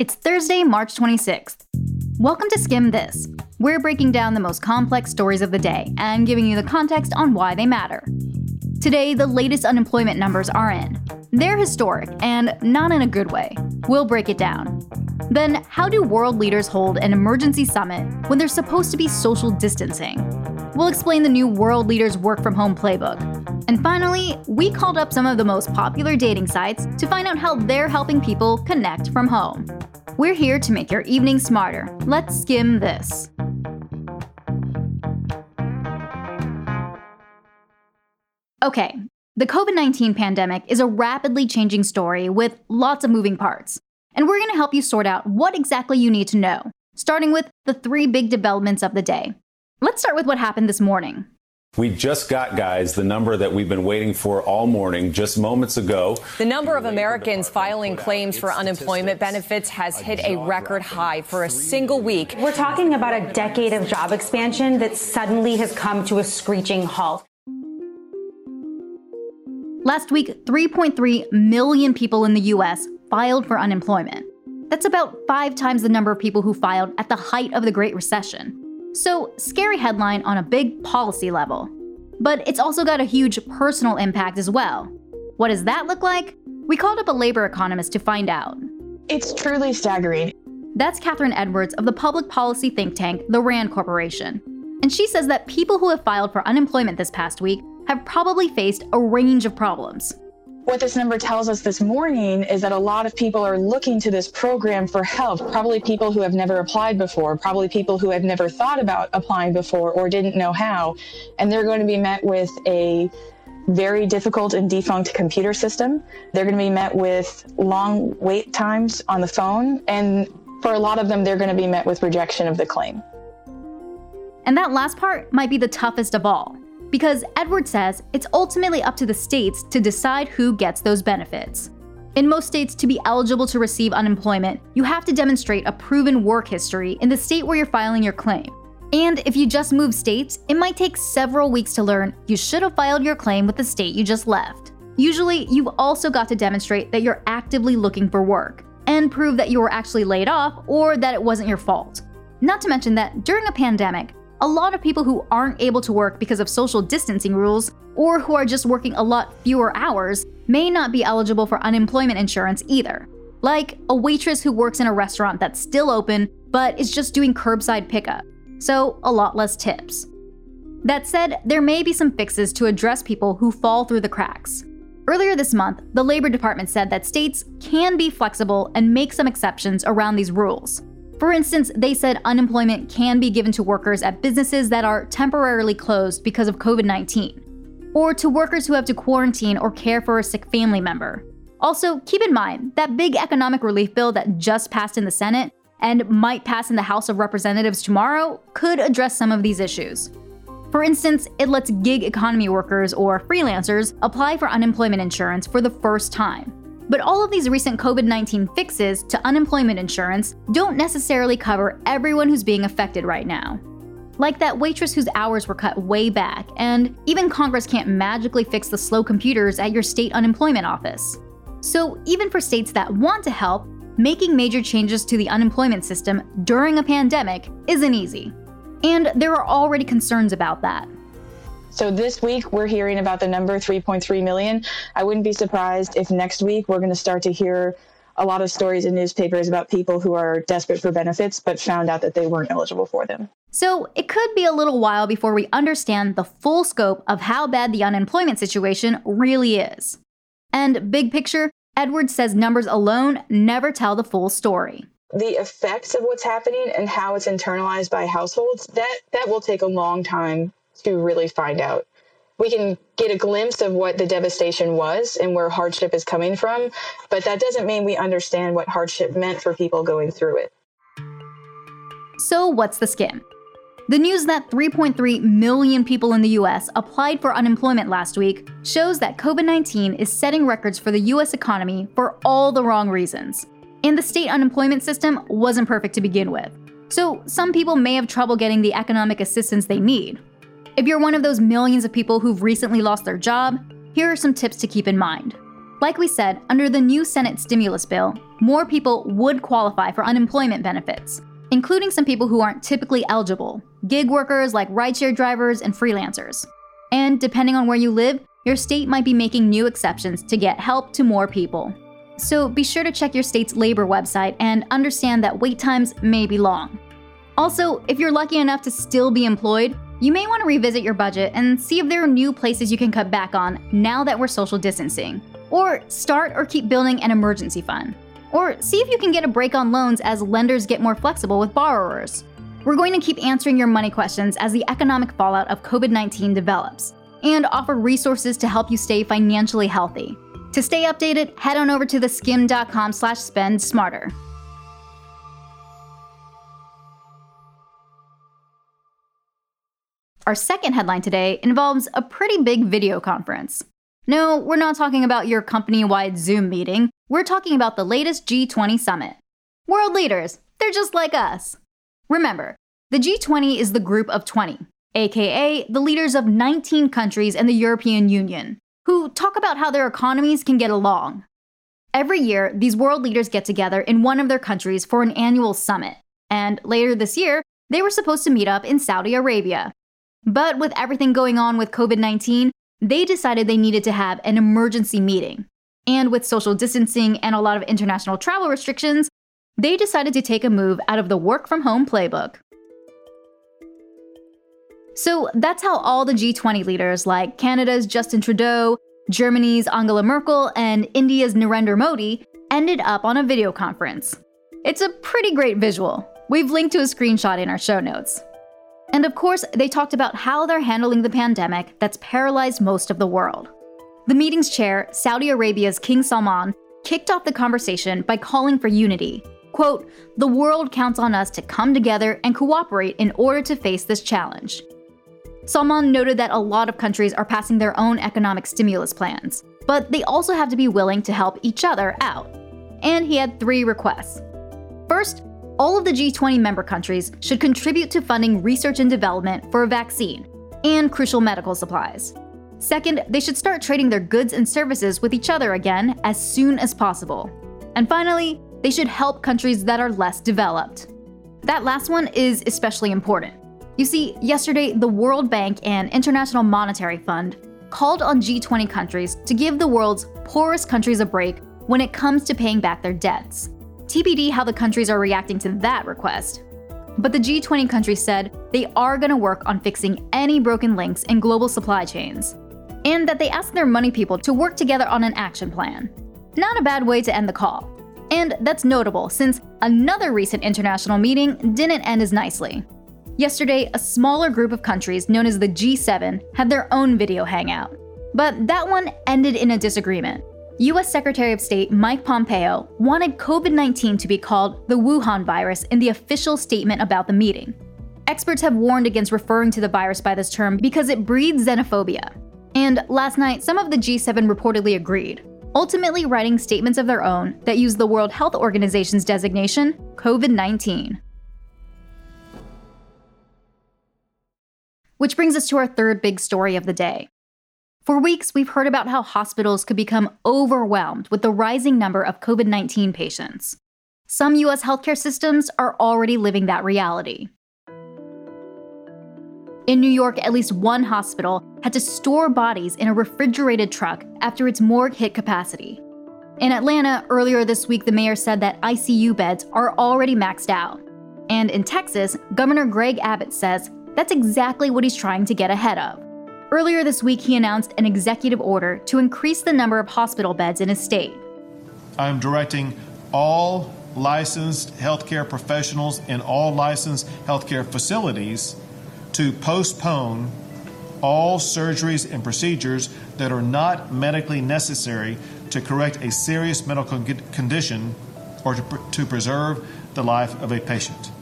It's Thursday, March 26th. Welcome to Skimm This. We're breaking down the most complex stories of the day and giving you the context on why they matter. Today, the latest unemployment numbers are in. They're historic and not in a good way. We'll break it down. Then, how do world leaders hold an emergency summit when there's supposed to be social distancing? We'll explain the new world leaders work from home playbook. And finally, we called up some of the most popular dating sites to find out how they're helping people connect from home. We're here to make your evening smarter. Let's skim this. Okay, the COVID 19 pandemic is a rapidly changing story with lots of moving parts. And we're going to help you sort out what exactly you need to know, starting with the three big developments of the day. Let's start with what happened this morning. We just got, guys, the number that we've been waiting for all morning, just moments ago. The number of Americans filing claims for unemployment benefits has hit a record high for a single week. We're talking about a decade of job expansion that suddenly has come to a screeching halt. Last week, 3.3 million people in the US filed for unemployment. That's about five times the number of people who filed at the height of the Great Recession. So, scary headline on a big policy level. But it's also got a huge personal impact as well. What does that look like? We called up a labor economist to find out. It's truly staggering. That's Kathryn Edwards of the public policy think tank, the RAND Corporation. And she says that people who have filed for unemployment this past week have probably faced a range of problems. What this number tells us this morning is that a lot of people are looking to this program for help. Probably people who have never applied before, probably people who have never thought about applying before or didn't know how. And they're going to be met with a very difficult and defunct computer system. They're going to be met with long wait times on the phone. And for a lot of them, they're going to be met with rejection of the claim. And that last part might be the toughest of all. Because Edward says it's ultimately up to the states to decide who gets those benefits. In most states, to be eligible to receive unemployment, you have to demonstrate a proven work history in the state where you're filing your claim. And if you just move states, it might take several weeks to learn you should have filed your claim with the state you just left. Usually, you've also got to demonstrate that you're actively looking for work and prove that you were actually laid off or that it wasn't your fault. Not to mention that during a pandemic, a lot of people who aren't able to work because of social distancing rules, or who are just working a lot fewer hours, may not be eligible for unemployment insurance either. Like a waitress who works in a restaurant that's still open, but is just doing curbside pickup, so a lot less tips. That said, there may be some fixes to address people who fall through the cracks. Earlier this month, the Labor Department said that states can be flexible and make some exceptions around these rules. For instance, they said unemployment can be given to workers at businesses that are temporarily closed because of COVID 19, or to workers who have to quarantine or care for a sick family member. Also, keep in mind that big economic relief bill that just passed in the Senate and might pass in the House of Representatives tomorrow could address some of these issues. For instance, it lets gig economy workers or freelancers apply for unemployment insurance for the first time. But all of these recent COVID 19 fixes to unemployment insurance don't necessarily cover everyone who's being affected right now. Like that waitress whose hours were cut way back, and even Congress can't magically fix the slow computers at your state unemployment office. So, even for states that want to help, making major changes to the unemployment system during a pandemic isn't easy. And there are already concerns about that. So this week we're hearing about the number 3.3 million. I wouldn't be surprised if next week we're going to start to hear a lot of stories in newspapers about people who are desperate for benefits but found out that they weren't eligible for them. So it could be a little while before we understand the full scope of how bad the unemployment situation really is. And big picture, Edwards says numbers alone never tell the full story. The effects of what's happening and how it's internalized by households, that that will take a long time to really find out. We can get a glimpse of what the devastation was and where hardship is coming from, but that doesn't mean we understand what hardship meant for people going through it. So, what's the skim? The news that 3.3 million people in the US applied for unemployment last week shows that COVID 19 is setting records for the US economy for all the wrong reasons. And the state unemployment system wasn't perfect to begin with. So, some people may have trouble getting the economic assistance they need, if you're one of those millions of people who've recently lost their job, here are some tips to keep in mind. Like we said, under the new Senate stimulus bill, more people would qualify for unemployment benefits, including some people who aren't typically eligible gig workers like rideshare drivers and freelancers. And depending on where you live, your state might be making new exceptions to get help to more people. So be sure to check your state's labor website and understand that wait times may be long. Also, if you're lucky enough to still be employed, you may want to revisit your budget and see if there are new places you can cut back on now that we're social distancing. Or start or keep building an emergency fund. Or see if you can get a break on loans as lenders get more flexible with borrowers. We're going to keep answering your money questions as the economic fallout of COVID 19 develops, and offer resources to help you stay financially healthy. To stay updated, head on over to theskimm.com slash spend smarter. Our second headline today involves a pretty big video conference. No, we're not talking about your company wide Zoom meeting. We're talking about the latest G20 summit. World leaders, they're just like us. Remember, the G20 is the group of 20, aka the leaders of 19 countries and the European Union, who talk about how their economies can get along. Every year, these world leaders get together in one of their countries for an annual summit, and later this year, they were supposed to meet up in Saudi Arabia. But with everything going on with COVID 19, they decided they needed to have an emergency meeting. And with social distancing and a lot of international travel restrictions, they decided to take a move out of the work from home playbook. So that's how all the G20 leaders, like Canada's Justin Trudeau, Germany's Angela Merkel, and India's Narendra Modi, ended up on a video conference. It's a pretty great visual. We've linked to a screenshot in our show notes. And of course, they talked about how they're handling the pandemic that's paralyzed most of the world. The meeting's chair, Saudi Arabia's King Salman, kicked off the conversation by calling for unity. Quote, the world counts on us to come together and cooperate in order to face this challenge. Salman noted that a lot of countries are passing their own economic stimulus plans, but they also have to be willing to help each other out. And he had three requests. First, all of the G20 member countries should contribute to funding research and development for a vaccine and crucial medical supplies. Second, they should start trading their goods and services with each other again as soon as possible. And finally, they should help countries that are less developed. That last one is especially important. You see, yesterday, the World Bank and International Monetary Fund called on G20 countries to give the world's poorest countries a break when it comes to paying back their debts. TBD how the countries are reacting to that request. But the G20 countries said they are going to work on fixing any broken links in global supply chains, and that they asked their money people to work together on an action plan. Not a bad way to end the call. And that's notable since another recent international meeting didn't end as nicely. Yesterday, a smaller group of countries known as the G7 had their own video hangout. But that one ended in a disagreement. US Secretary of State Mike Pompeo wanted COVID 19 to be called the Wuhan virus in the official statement about the meeting. Experts have warned against referring to the virus by this term because it breeds xenophobia. And last night, some of the G7 reportedly agreed, ultimately writing statements of their own that use the World Health Organization's designation, COVID 19. Which brings us to our third big story of the day for weeks, we've heard about how hospitals could become overwhelmed with the rising number of COVID 19 patients. Some US healthcare systems are already living that reality. In New York, at least one hospital had to store bodies in a refrigerated truck after its morgue hit capacity. In Atlanta, earlier this week, the mayor said that ICU beds are already maxed out. And in Texas, Governor Greg Abbott says that's exactly what he's trying to get ahead of. Earlier this week, he announced an executive order to increase the number of hospital beds in his state. I'm directing all licensed healthcare professionals in all licensed healthcare facilities to postpone all surgeries and procedures that are not medically necessary to correct a serious medical condition or to, to preserve the life of a patient.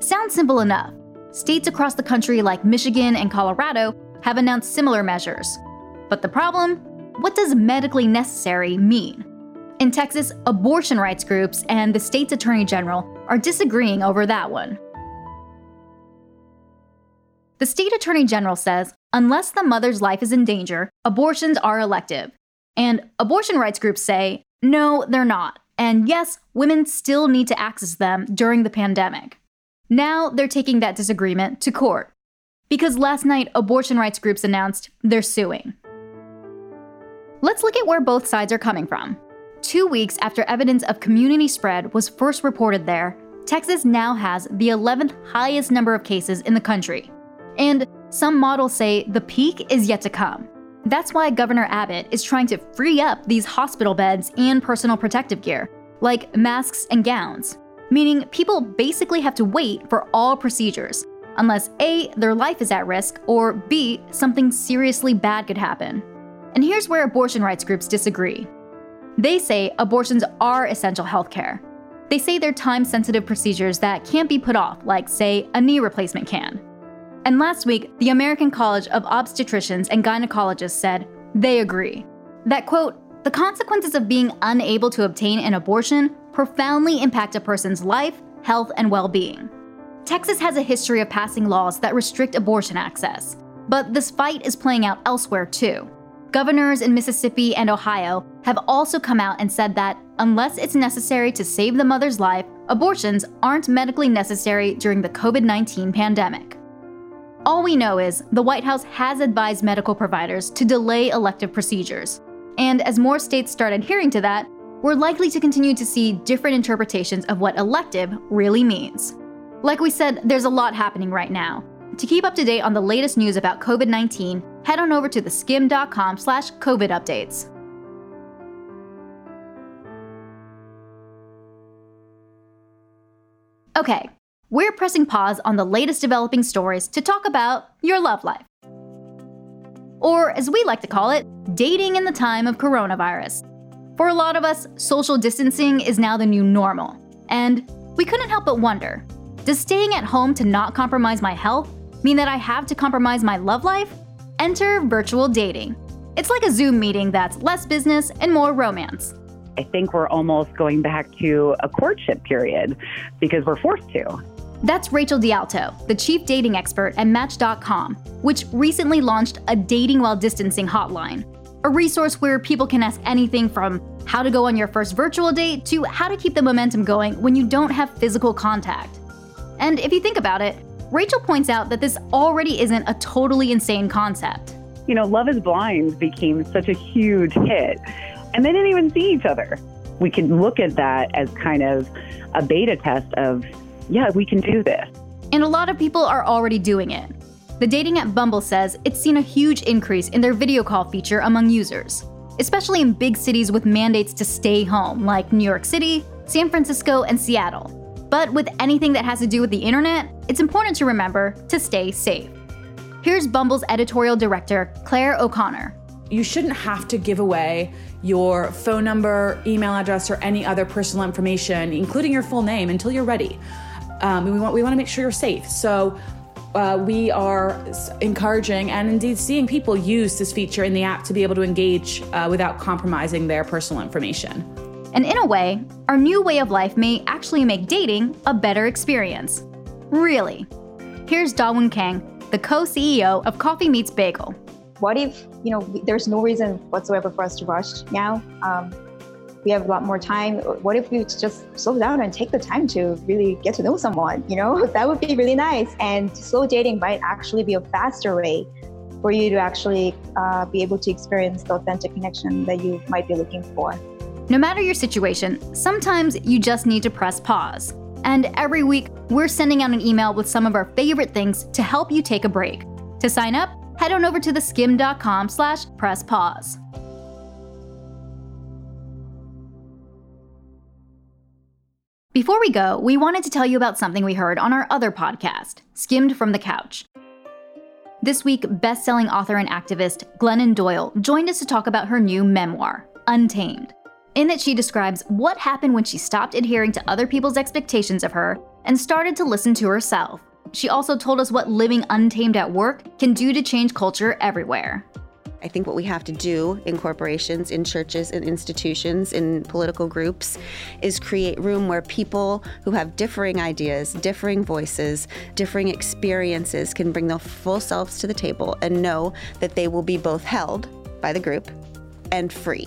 Sounds simple enough. States across the country, like Michigan and Colorado, have announced similar measures. But the problem? What does medically necessary mean? In Texas, abortion rights groups and the state's attorney general are disagreeing over that one. The state attorney general says unless the mother's life is in danger, abortions are elective. And abortion rights groups say, no, they're not. And yes, women still need to access them during the pandemic. Now they're taking that disagreement to court. Because last night, abortion rights groups announced they're suing. Let's look at where both sides are coming from. Two weeks after evidence of community spread was first reported there, Texas now has the 11th highest number of cases in the country. And some models say the peak is yet to come. That's why Governor Abbott is trying to free up these hospital beds and personal protective gear, like masks and gowns, meaning people basically have to wait for all procedures, unless A, their life is at risk, or B, something seriously bad could happen. And here's where abortion rights groups disagree. They say abortions are essential healthcare. They say they're time sensitive procedures that can't be put off, like, say, a knee replacement can. And last week, the American College of Obstetricians and Gynecologists said they agree. That, quote, the consequences of being unable to obtain an abortion profoundly impact a person's life, health, and well being. Texas has a history of passing laws that restrict abortion access, but this fight is playing out elsewhere too. Governors in Mississippi and Ohio have also come out and said that unless it's necessary to save the mother's life, abortions aren't medically necessary during the COVID 19 pandemic. All we know is the White House has advised medical providers to delay elective procedures. And as more states start adhering to that, we're likely to continue to see different interpretations of what elective really means. Like we said, there's a lot happening right now. To keep up to date on the latest news about COVID-19, head on over to theskimm.com slash COVID updates. Okay, we're pressing pause on the latest developing stories to talk about your love life. Or, as we like to call it, dating in the time of coronavirus. For a lot of us, social distancing is now the new normal. And we couldn't help but wonder does staying at home to not compromise my health mean that I have to compromise my love life? Enter virtual dating. It's like a Zoom meeting that's less business and more romance. I think we're almost going back to a courtship period because we're forced to. That's Rachel DeAlto, the chief dating expert at Match.com, which recently launched a dating while distancing hotline, a resource where people can ask anything from how to go on your first virtual date to how to keep the momentum going when you don't have physical contact. And if you think about it, Rachel points out that this already isn't a totally insane concept. You know, Love is Blind became such a huge hit, and they didn't even see each other. We can look at that as kind of a beta test of yeah, we can do this. And a lot of people are already doing it. The dating app Bumble says it's seen a huge increase in their video call feature among users, especially in big cities with mandates to stay home, like New York City, San Francisco, and Seattle. But with anything that has to do with the internet, it's important to remember to stay safe. Here's Bumble's editorial director, Claire O'Connor. You shouldn't have to give away your phone number, email address, or any other personal information, including your full name, until you're ready um, we want we want to make sure you're safe. So. Uh, we are encouraging and indeed seeing people use this feature in the app to be able to engage uh, without compromising their personal information. And in a way, our new way of life may actually make dating a better experience. Really. Here's Dawoon Kang, the co CEO of Coffee Meets Bagel. What if, you know, there's no reason whatsoever for us to rush now? Um, we have a lot more time. What if we just slow down and take the time to really get to know someone? You know, that would be really nice. And slow dating might actually be a faster way for you to actually uh, be able to experience the authentic connection that you might be looking for. No matter your situation, sometimes you just need to press pause. And every week, we're sending out an email with some of our favorite things to help you take a break. To sign up, head on over to theskimm.com slash press pause. Before we go, we wanted to tell you about something we heard on our other podcast, Skimm'd from the Couch. This week, best selling author and activist Glennon Doyle joined us to talk about her new memoir, Untamed. In it, she describes what happened when she stopped adhering to other people's expectations of her and started to listen to herself. She also told us what living untamed at work can do to change culture everywhere. I think what we have to do in corporations, in churches, in institutions, in political groups is create room where people who have differing ideas, differing voices, differing experiences can bring their full selves to the table and know that they will be both held by the group and free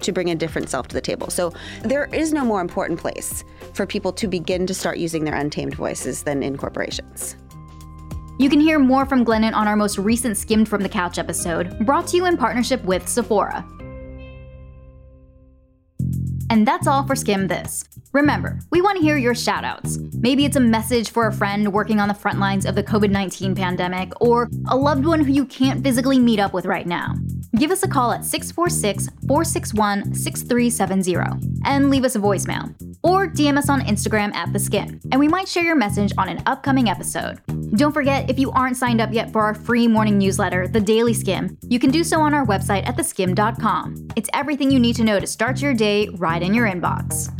to bring a different self to the table. So there is no more important place for people to begin to start using their untamed voices than in corporations. You can hear more from Glennon on our most recent Skimm'd from the Couch episode, brought to you in partnership with Sephora. And that's all for Skimm This. Remember, we want to hear your shoutouts. Maybe it's a message for a friend working on the front lines of the COVID 19 pandemic, or a loved one who you can't physically meet up with right now. Give us a call at 646 461 6370 and leave us a voicemail. Or DM us on Instagram at The Skimm, and we might share your message on an upcoming episode. Don't forget, if you aren't signed up yet for our free morning newsletter, The Daily Skimm, you can do so on our website at theskimm.com. It's everything you need to know to start your day right in your inbox.